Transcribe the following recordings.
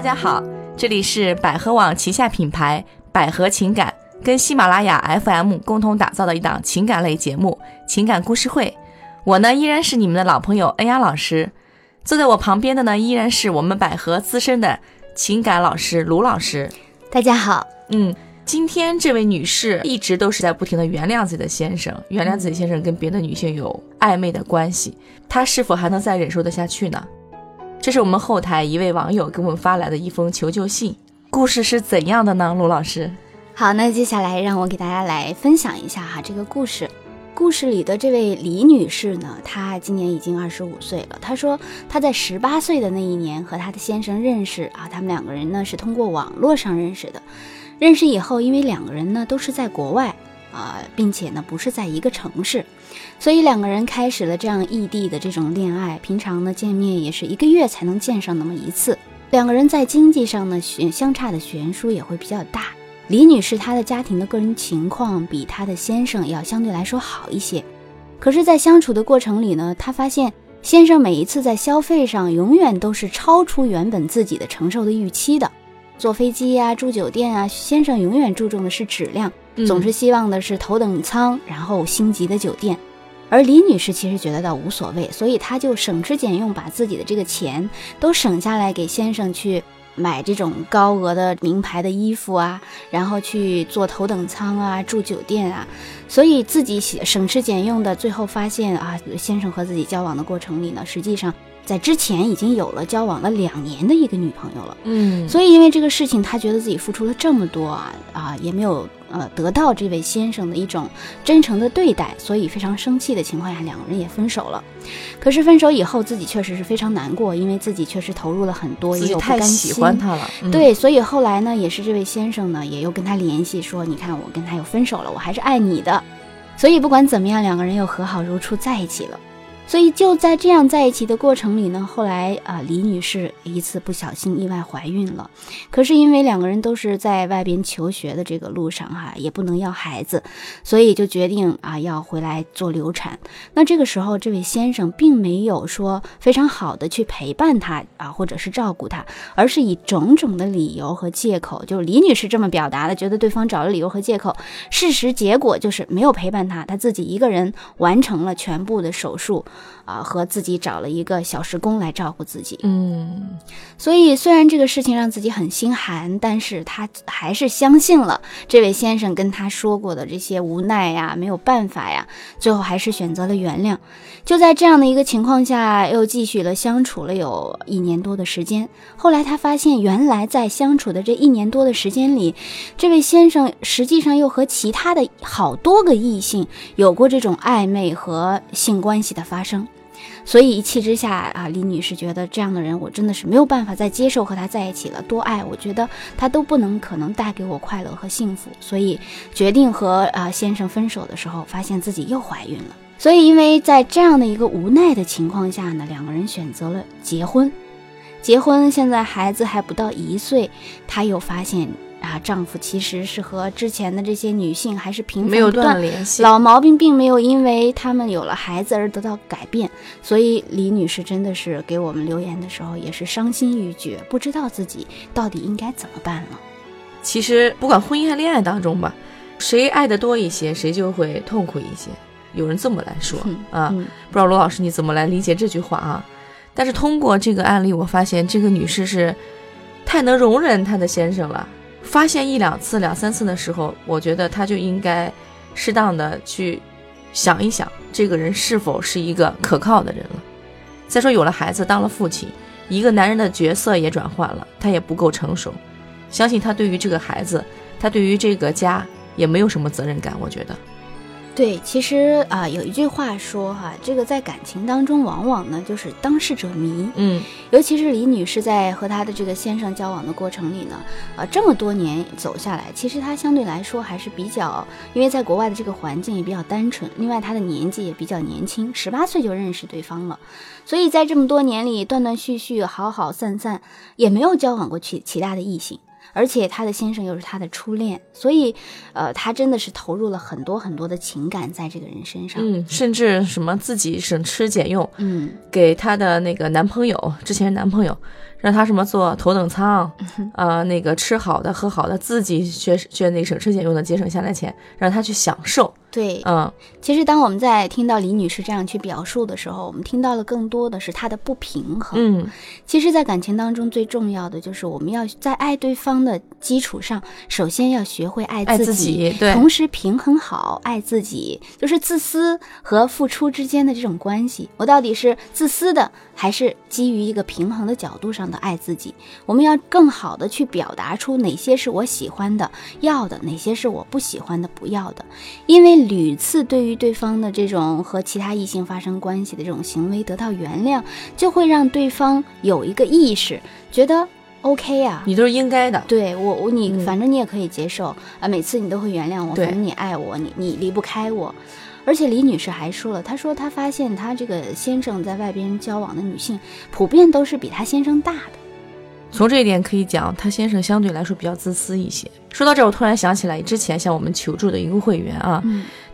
大家好，这里是百合网旗下品牌百合情感跟喜马拉雅 FM 共同打造的一档情感类节目《情感故事会》。我呢依然是你们的老朋友恩雅老师，坐在我旁边的呢依然是我们百合资深的情感老师卢老师。大家好，嗯，今天这位女士一直都是在不停的原谅自己的先生，原谅自己先生跟别的女性有暧昧的关系，她是否还能再忍受得下去呢？这是我们后台一位网友给我们发来的一封求救信，故事是怎样的呢？卢老师，好，那接下来让我给大家来分享一下哈这个故事。故事里的这位李女士呢，她今年已经二十五岁了。她说她在十八岁的那一年和她的先生认识啊，他们两个人呢是通过网络上认识的。认识以后，因为两个人呢都是在国外啊，并且呢不是在一个城市。所以两个人开始了这样异地的这种恋爱，平常呢见面也是一个月才能见上那么一次。两个人在经济上呢悬相差的悬殊也会比较大。李女士她的家庭的个人情况比她的先生要相对来说好一些，可是，在相处的过程里呢，她发现先生每一次在消费上永远都是超出原本自己的承受的预期的。坐飞机呀，住酒店啊，先生永远注重的是质量。总是希望的是头等舱，然后星级的酒店，而李女士其实觉得倒无所谓，所以她就省吃俭用，把自己的这个钱都省下来给先生去买这种高额的名牌的衣服啊，然后去坐头等舱啊，住酒店啊，所以自己省吃俭用的，最后发现啊，先生和自己交往的过程里呢，实际上。在之前已经有了交往了两年的一个女朋友了，嗯，所以因为这个事情，他觉得自己付出了这么多啊啊，也没有呃得到这位先生的一种真诚的对待，所以非常生气的情况下，两个人也分手了。可是分手以后，自己确实是非常难过，因为自己确实投入了很多，也有不甘心。喜欢他了，对，所以后来呢，也是这位先生呢，也又跟他联系说，你看我跟他又分手了，我还是爱你的。所以不管怎么样，两个人又和好如初在一起了。所以就在这样在一起的过程里呢，后来啊，李女士一次不小心意外怀孕了。可是因为两个人都是在外边求学的这个路上哈，也不能要孩子，所以就决定啊要回来做流产。那这个时候，这位先生并没有说非常好的去陪伴她啊，或者是照顾她，而是以种种的理由和借口，就是李女士这么表达的，觉得对方找了理由和借口。事实结果就是没有陪伴她，她自己一个人完成了全部的手术。啊，和自己找了一个小时工来照顾自己，嗯，所以虽然这个事情让自己很心寒，但是他还是相信了这位先生跟他说过的这些无奈呀，没有办法呀，最后还是选择了原谅。就在这样的一个情况下，又继续了相处了有一年多的时间。后来他发现，原来在相处的这一年多的时间里，这位先生实际上又和其他的好多个异性有过这种暧昧和性关系的发生。生所以一气之下啊，李女士觉得这样的人，我真的是没有办法再接受和他在一起了。多爱，我觉得他都不能可能带给我快乐和幸福。所以决定和啊先生分手的时候，发现自己又怀孕了。所以因为在这样的一个无奈的情况下呢，两个人选择了结婚。结婚现在孩子还不到一岁，她又发现。啊，丈夫其实是和之前的这些女性还是频繁没有断联系，老毛病并没有因为他们有了孩子而得到改变，所以李女士真的是给我们留言的时候也是伤心欲绝，不知道自己到底应该怎么办了。其实不管婚姻还恋爱当中吧，谁爱的多一些，谁就会痛苦一些。有人这么来说啊，不知道罗老师你怎么来理解这句话啊？但是通过这个案例，我发现这个女士是太能容忍她的先生了。发现一两次、两三次的时候，我觉得他就应该适当的去想一想，这个人是否是一个可靠的人了。再说有了孩子，当了父亲，一个男人的角色也转换了，他也不够成熟，相信他对于这个孩子，他对于这个家也没有什么责任感。我觉得。对，其实啊，有一句话说哈，这个在感情当中，往往呢就是当事者迷。嗯，尤其是李女士在和她的这个先生交往的过程里呢，啊，这么多年走下来，其实她相对来说还是比较，因为在国外的这个环境也比较单纯，另外她的年纪也比较年轻，十八岁就认识对方了，所以在这么多年里断断续续、好好散散，也没有交往过其其他的异性。而且她的先生又是她的初恋，所以，呃，她真的是投入了很多很多的情感在这个人身上，嗯，甚至什么自己省吃俭用，嗯，给她的那个男朋友，之前男朋友，让他什么坐头等舱，呃，那个吃好的喝好的，自己学学那省吃俭用的节省下来钱，让他去享受。对，嗯，其实当我们在听到李女士这样去表述的时候，我们听到了更多的是她的不平衡。嗯，其实，在感情当中最重要的就是我们要在爱对方的基础上，首先要学会爱自己，对，同时平衡好爱自己，就是自私和付出之间的这种关系。我到底是自私的，还是基于一个平衡的角度上的爱自己？我们要更好的去表达出哪些是我喜欢的、要的，哪些是我不喜欢的、不要的，因为。屡次对于对方的这种和其他异性发生关系的这种行为得到原谅，就会让对方有一个意识，觉得 OK 啊，你都是应该的。对我，我你反正你也可以接受啊，每次你都会原谅我，反正你爱我，你你离不开我。而且李女士还说了，她说她发现她这个先生在外边交往的女性，普遍都是比她先生大的。从这一点可以讲，她先生相对来说比较自私一些。说到这，我突然想起来之前向我们求助的一个会员啊，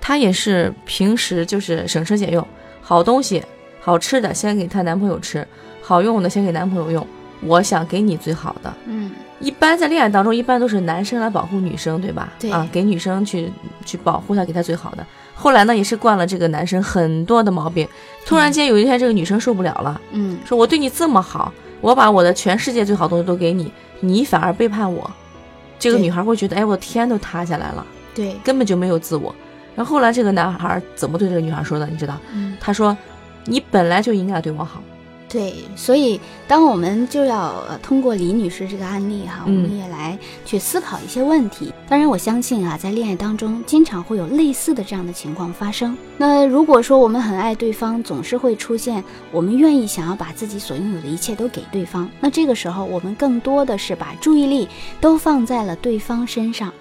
她也是平时就是省吃俭用，好东西、好吃的先给她男朋友吃，好用的先给男朋友用。我想给你最好的。嗯，一般在恋爱当中，一般都是男生来保护女生，对吧？对啊，给女生去去保护她，给她最好的。后来呢，也是惯了这个男生很多的毛病。突然间有一天，这个女生受不了了，嗯，说我对你这么好。我把我的全世界最好东西都给你，你反而背叛我，这个女孩会觉得，哎，我天都塌下来了，对，根本就没有自我。然后后来这个男孩怎么对这个女孩说的？你知道？他说，你本来就应该对我好。对，所以当我们就要通过李女士这个案例哈，我们也来去思考一些问题。当然，我相信啊，在恋爱当中经常会有类似的这样的情况发生。那如果说我们很爱对方，总是会出现我们愿意想要把自己所拥有的一切都给对方，那这个时候我们更多的是把注意力都放在了对方身上。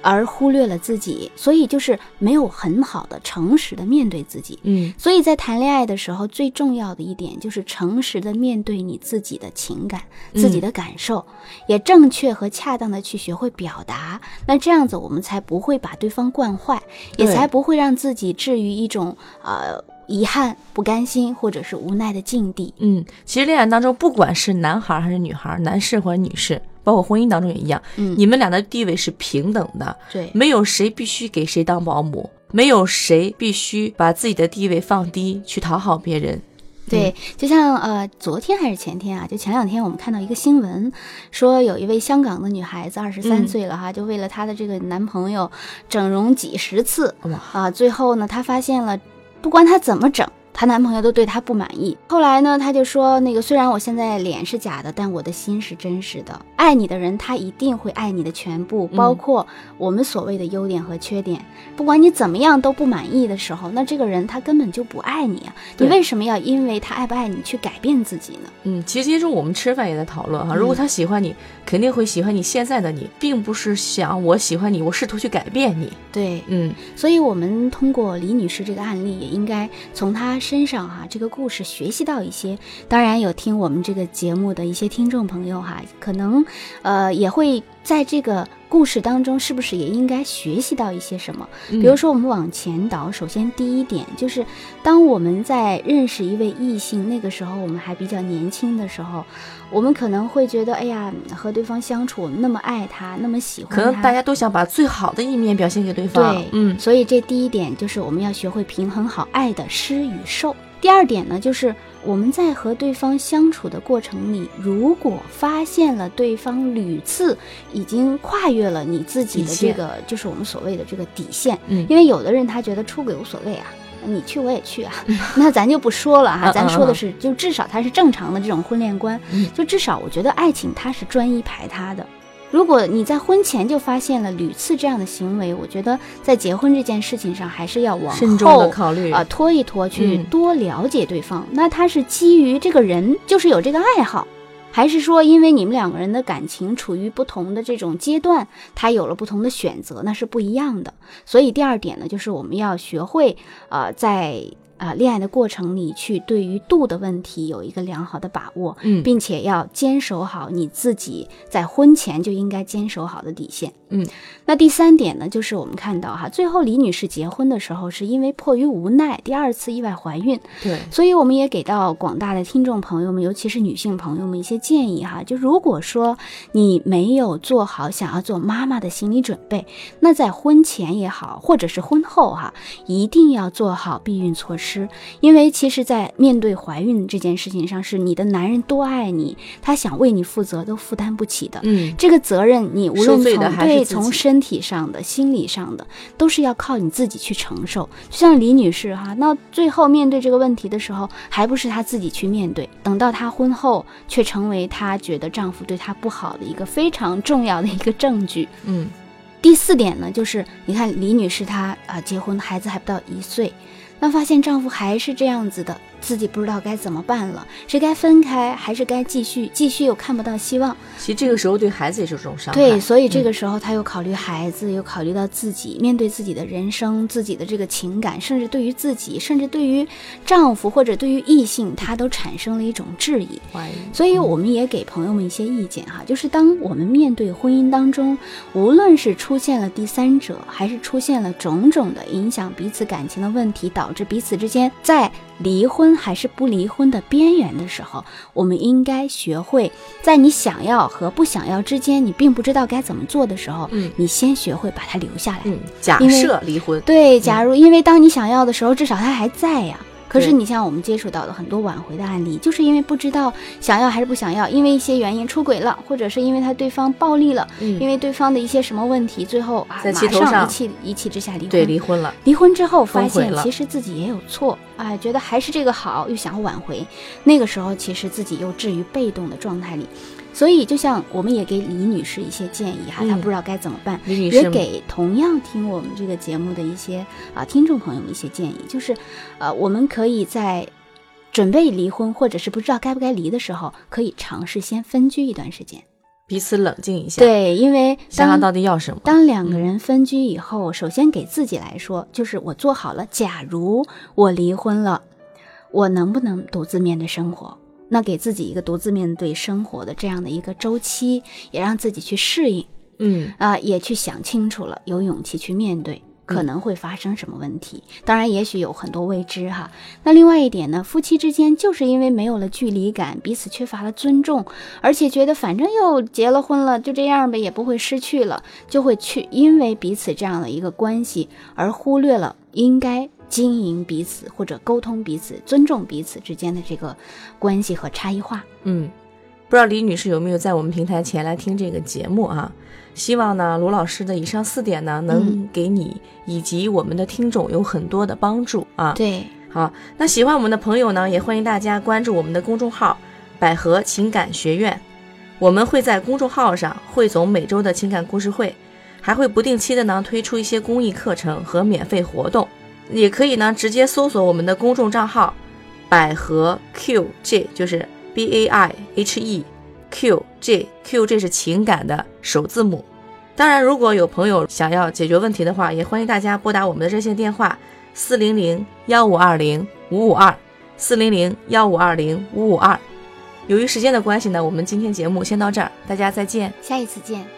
而忽略了自己，所以就是没有很好的诚实的面对自己。嗯，所以在谈恋爱的时候，最重要的一点就是诚实的面对你自己的情感、自己的感受，也正确和恰当的去学会表达。那这样子，我们才不会把对方惯坏，也才不会让自己置于一种呃遗憾、不甘心或者是无奈的境地。嗯，其实恋爱当中，不管是男孩还是女孩，男士或者女士。包括婚姻当中也一样，嗯，你们俩的地位是平等的，对，没有谁必须给谁当保姆，没有谁必须把自己的地位放低去讨好别人，对，就像呃，昨天还是前天啊，就前两天我们看到一个新闻，说有一位香港的女孩子二十三岁了哈，就为了她的这个男朋友整容几十次，啊，最后呢，她发现了，不管她怎么整。她男朋友都对她不满意，后来呢，她就说：“那个虽然我现在脸是假的，但我的心是真实的。爱你的人，他一定会爱你的全部，包括我们所谓的优点和缺点。不管你怎么样都不满意的时候，那这个人他根本就不爱你啊！你为什么要因为他爱不爱你去改变自己呢？”嗯，其实今天中午我们吃饭也在讨论哈，如果他喜欢你，肯定会喜欢你现在的你，并不是想我喜欢你，我试图去改变你。对，嗯，所以我们通过李女士这个案例，也应该从她。身上哈，这个故事学习到一些。当然有听我们这个节目的一些听众朋友哈，可能呃也会在这个故事当中，是不是也应该学习到一些什么？比如说我们往前倒，首先第一点就是，当我们在认识一位异性，那个时候我们还比较年轻的时候，我们可能会觉得，哎呀，和对方相处那么爱他，那么喜欢，可能大家都想把最好的一面表现给对方。对，嗯，所以这第一点就是我们要学会平衡好爱的施与受。第二点呢，就是我们在和对方相处的过程里，如果发现了对方屡次已经跨越了你自己的这个，就是我们所谓的这个底线。嗯，因为有的人他觉得出轨无所谓啊，你去我也去啊，那咱就不说了哈，咱说的是，就至少他是正常的这种婚恋观，就至少我觉得爱情它是专一排他的。如果你在婚前就发现了屡次这样的行为，我觉得在结婚这件事情上还是要往后考虑啊，拖一拖，去多了解对方。那他是基于这个人就是有这个爱好，还是说因为你们两个人的感情处于不同的这种阶段，他有了不同的选择，那是不一样的。所以第二点呢，就是我们要学会啊，在。啊，恋爱的过程里去对于度的问题有一个良好的把握，嗯，并且要坚守好你自己在婚前就应该坚守好的底线，嗯。那第三点呢，就是我们看到哈，最后李女士结婚的时候是因为迫于无奈，第二次意外怀孕，对，所以我们也给到广大的听众朋友们，尤其是女性朋友们一些建议哈，就如果说你没有做好想要做妈妈的心理准备，那在婚前也好，或者是婚后哈，一定要做好避孕措施。是，因为其实，在面对怀孕这件事情上，是你的男人多爱你，他想为你负责都负担不起的。嗯，这个责任你无论从对从身体上的、心理上的，都是要靠你自己去承受。就像李女士哈，那最后面对这个问题的时候，还不是她自己去面对？等到她婚后，却成为她觉得丈夫对她不好的一个非常重要的一个证据。嗯，第四点呢，就是你看李女士她啊，结婚孩子还不到一岁。但发现丈夫还是这样子的。自己不知道该怎么办了，是该分开还是该继续？继续又看不到希望。其实这个时候对孩子也是这种伤害。对，所以这个时候他又考虑孩子，又考虑到自己，面对自己的人生、自己的这个情感，甚至对于自己，甚至对于丈夫或者对于异性，他都产生了一种质疑。所以我们也给朋友们一些意见哈，就是当我们面对婚姻当中，无论是出现了第三者，还是出现了种种的影响彼此感情的问题，导致彼此之间在离婚。还是不离婚的边缘的时候，我们应该学会在你想要和不想要之间，你并不知道该怎么做的时候，嗯，你先学会把它留下来。嗯，假设离婚，对，假如因为当你想要的时候，至少他还在呀。可是你像我们接触到的很多挽回的案例，就是因为不知道想要还是不想要，因为一些原因出轨了，或者是因为他对方暴力了，因为对方的一些什么问题，最后啊马上一气一气之下离婚。对，离婚了。离婚之后发现其实自己也有错，哎，觉得还是这个好，又想要挽回，那个时候其实自己又置于被动的状态里。所以，就像我们也给李女士一些建议哈，她不知道该怎么办，也给同样听我们这个节目的一些啊听众朋友们一些建议，就是，呃，我们可以在准备离婚或者是不知道该不该离的时候，可以尝试先分居一段时间，彼此冷静一下。对，因为想想到底要什么。当两个人分居以后，首先给自己来说，就是我做好了，假如我离婚了，我能不能独自面对生活？那给自己一个独自面对生活的这样的一个周期，也让自己去适应，嗯啊，也去想清楚了，有勇气去面对可能会发生什么问题。当然，也许有很多未知哈。那另外一点呢，夫妻之间就是因为没有了距离感，彼此缺乏了尊重，而且觉得反正又结了婚了，就这样呗，也不会失去了，就会去因为彼此这样的一个关系而忽略了应该。经营彼此或者沟通彼此、尊重彼此之间的这个关系和差异化。嗯，不知道李女士有没有在我们平台前来听这个节目啊？希望呢，卢老师的以上四点呢，能给你以及我们的听众有很多的帮助啊。对，好，那喜欢我们的朋友呢，也欢迎大家关注我们的公众号“百合情感学院”，我们会在公众号上汇总每周的情感故事会，还会不定期的呢推出一些公益课程和免费活动。也可以呢，直接搜索我们的公众账号“百合 QJ”，就是 B A I H E Q J，Q J 是情感的首字母。当然，如果有朋友想要解决问题的话，也欢迎大家拨打我们的热线电话四零零幺五二零五五二四零零幺五二零五五二。由于时间的关系呢，我们今天节目先到这儿，大家再见，下一次见。